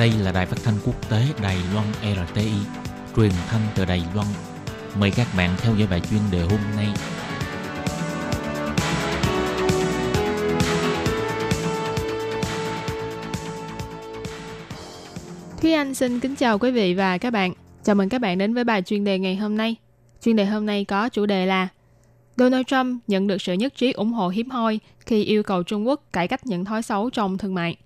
Đây là đài phát thanh quốc tế Đài Loan RTI, truyền thanh từ Đài Loan. Mời các bạn theo dõi bài chuyên đề hôm nay. Thúy Anh xin kính chào quý vị và các bạn. Chào mừng các bạn đến với bài chuyên đề ngày hôm nay. Chuyên đề hôm nay có chủ đề là Donald Trump nhận được sự nhất trí ủng hộ hiếm hoi khi yêu cầu Trung Quốc cải cách những thói xấu trong thương mại.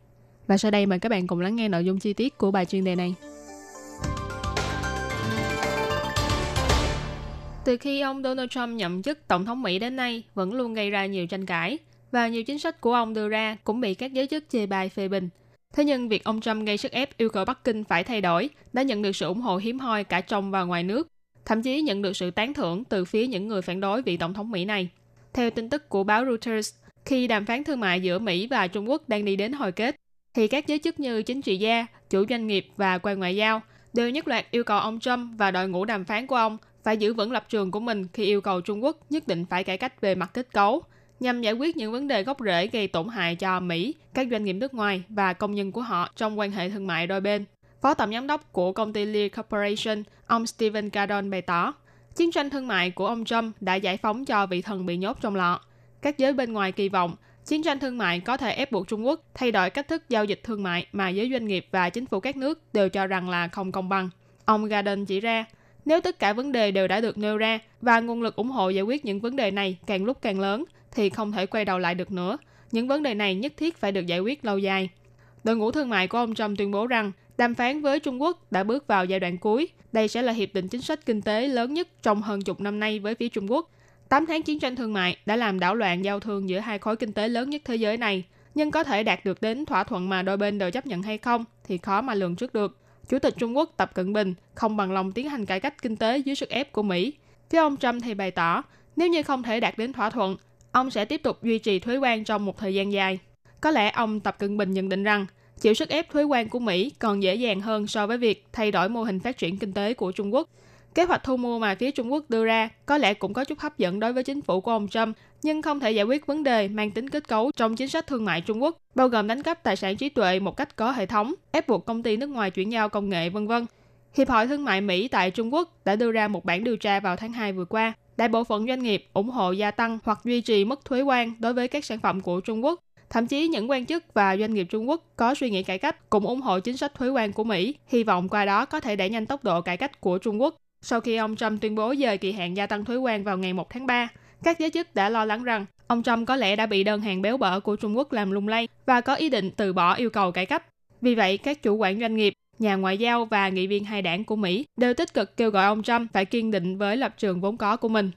Và sau đây mời các bạn cùng lắng nghe nội dung chi tiết của bài chuyên đề này. Từ khi ông Donald Trump nhậm chức Tổng thống Mỹ đến nay vẫn luôn gây ra nhiều tranh cãi và nhiều chính sách của ông đưa ra cũng bị các giới chức chê bai phê bình. Thế nhưng việc ông Trump gây sức ép yêu cầu Bắc Kinh phải thay đổi đã nhận được sự ủng hộ hiếm hoi cả trong và ngoài nước, thậm chí nhận được sự tán thưởng từ phía những người phản đối vị Tổng thống Mỹ này. Theo tin tức của báo Reuters, khi đàm phán thương mại giữa Mỹ và Trung Quốc đang đi đến hồi kết, thì các giới chức như chính trị gia, chủ doanh nghiệp và quan ngoại giao đều nhất loạt yêu cầu ông Trump và đội ngũ đàm phán của ông phải giữ vững lập trường của mình khi yêu cầu Trung Quốc nhất định phải cải cách về mặt kết cấu, nhằm giải quyết những vấn đề gốc rễ gây tổn hại cho Mỹ, các doanh nghiệp nước ngoài và công nhân của họ trong quan hệ thương mại đôi bên. Phó tổng giám đốc của công ty Lear Corporation, ông Stephen Cardon bày tỏ, chiến tranh thương mại của ông Trump đã giải phóng cho vị thần bị nhốt trong lọ. Các giới bên ngoài kỳ vọng Chiến tranh thương mại có thể ép buộc Trung Quốc thay đổi cách thức giao dịch thương mại mà giới doanh nghiệp và chính phủ các nước đều cho rằng là không công bằng. Ông Garden chỉ ra, nếu tất cả vấn đề đều đã được nêu ra và nguồn lực ủng hộ giải quyết những vấn đề này càng lúc càng lớn, thì không thể quay đầu lại được nữa. Những vấn đề này nhất thiết phải được giải quyết lâu dài. Đội ngũ thương mại của ông Trump tuyên bố rằng đàm phán với Trung Quốc đã bước vào giai đoạn cuối. Đây sẽ là hiệp định chính sách kinh tế lớn nhất trong hơn chục năm nay với phía Trung Quốc 8 tháng chiến tranh thương mại đã làm đảo loạn giao thương giữa hai khối kinh tế lớn nhất thế giới này, nhưng có thể đạt được đến thỏa thuận mà đôi bên đều chấp nhận hay không thì khó mà lường trước được. Chủ tịch Trung Quốc Tập Cận Bình không bằng lòng tiến hành cải cách kinh tế dưới sức ép của Mỹ. Phía ông Trump thì bày tỏ, nếu như không thể đạt đến thỏa thuận, ông sẽ tiếp tục duy trì thuế quan trong một thời gian dài. Có lẽ ông Tập Cận Bình nhận định rằng, chịu sức ép thuế quan của Mỹ còn dễ dàng hơn so với việc thay đổi mô hình phát triển kinh tế của Trung Quốc – Kế hoạch thu mua mà phía Trung Quốc đưa ra có lẽ cũng có chút hấp dẫn đối với chính phủ của ông Trump, nhưng không thể giải quyết vấn đề mang tính kết cấu trong chính sách thương mại Trung Quốc, bao gồm đánh cắp tài sản trí tuệ một cách có hệ thống, ép buộc công ty nước ngoài chuyển giao công nghệ, vân vân. Hiệp hội Thương mại Mỹ tại Trung Quốc đã đưa ra một bản điều tra vào tháng 2 vừa qua. Đại bộ phận doanh nghiệp ủng hộ gia tăng hoặc duy trì mức thuế quan đối với các sản phẩm của Trung Quốc. Thậm chí những quan chức và doanh nghiệp Trung Quốc có suy nghĩ cải cách cũng ủng hộ chính sách thuế quan của Mỹ, hy vọng qua đó có thể đẩy nhanh tốc độ cải cách của Trung Quốc. Sau khi ông Trump tuyên bố dời kỳ hạn gia tăng thuế quan vào ngày 1 tháng 3, các giới chức đã lo lắng rằng ông Trump có lẽ đã bị đơn hàng béo bở của Trung Quốc làm lung lay và có ý định từ bỏ yêu cầu cải cách. Vì vậy, các chủ quản doanh nghiệp, nhà ngoại giao và nghị viên hai đảng của Mỹ đều tích cực kêu gọi ông Trump phải kiên định với lập trường vốn có của mình.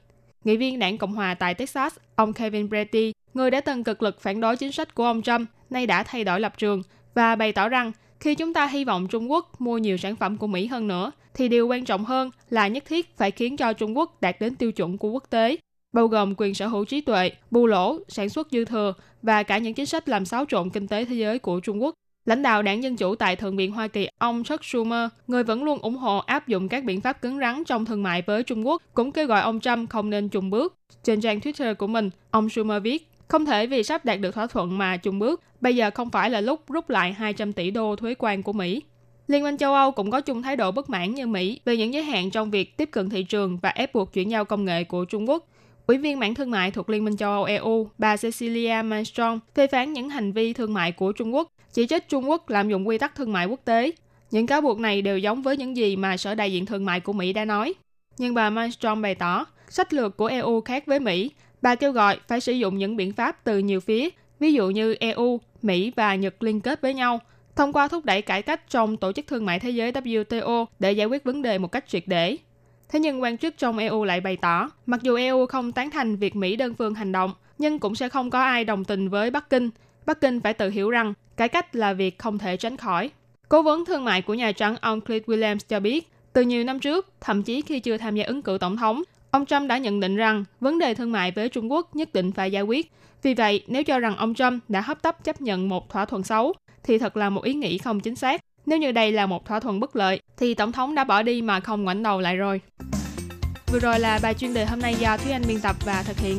Nghị viên đảng Cộng hòa tại Texas, ông Kevin Brady, người đã từng cực lực phản đối chính sách của ông Trump, nay đã thay đổi lập trường và bày tỏ rằng khi chúng ta hy vọng Trung Quốc mua nhiều sản phẩm của Mỹ hơn nữa, thì điều quan trọng hơn là nhất thiết phải khiến cho Trung Quốc đạt đến tiêu chuẩn của quốc tế, bao gồm quyền sở hữu trí tuệ, bù lỗ, sản xuất dư thừa và cả những chính sách làm xáo trộn kinh tế thế giới của Trung Quốc. Lãnh đạo đảng Dân Chủ tại Thượng viện Hoa Kỳ, ông Chuck Schumer, người vẫn luôn ủng hộ áp dụng các biện pháp cứng rắn trong thương mại với Trung Quốc, cũng kêu gọi ông Trump không nên trùng bước. Trên trang Twitter của mình, ông Schumer viết, không thể vì sắp đạt được thỏa thuận mà chung bước, bây giờ không phải là lúc rút lại 200 tỷ đô thuế quan của Mỹ. Liên minh châu Âu cũng có chung thái độ bất mãn như Mỹ về những giới hạn trong việc tiếp cận thị trường và ép buộc chuyển giao công nghệ của Trung Quốc. Ủy viên mảng thương mại thuộc Liên minh châu Âu EU, bà Cecilia Malmström phê phán những hành vi thương mại của Trung Quốc, chỉ trích Trung Quốc lạm dụng quy tắc thương mại quốc tế. Những cáo buộc này đều giống với những gì mà Sở đại diện thương mại của Mỹ đã nói. Nhưng bà Malmström bày tỏ, sách lược của EU khác với Mỹ. Bà kêu gọi phải sử dụng những biện pháp từ nhiều phía, ví dụ như EU, Mỹ và Nhật liên kết với nhau – thông qua thúc đẩy cải cách trong Tổ chức Thương mại Thế giới WTO để giải quyết vấn đề một cách triệt để. Thế nhưng quan chức trong EU lại bày tỏ, mặc dù EU không tán thành việc Mỹ đơn phương hành động, nhưng cũng sẽ không có ai đồng tình với Bắc Kinh. Bắc Kinh phải tự hiểu rằng cải cách là việc không thể tránh khỏi. Cố vấn thương mại của Nhà Trắng ông Clint Williams cho biết, từ nhiều năm trước, thậm chí khi chưa tham gia ứng cử tổng thống, ông Trump đã nhận định rằng vấn đề thương mại với Trung Quốc nhất định phải giải quyết. Vì vậy, nếu cho rằng ông Trump đã hấp tấp chấp nhận một thỏa thuận xấu, thì thật là một ý nghĩ không chính xác. Nếu như đây là một thỏa thuận bất lợi, thì Tổng thống đã bỏ đi mà không ngoảnh đầu lại rồi. Vừa rồi là bài chuyên đề hôm nay do Thúy Anh biên tập và thực hiện.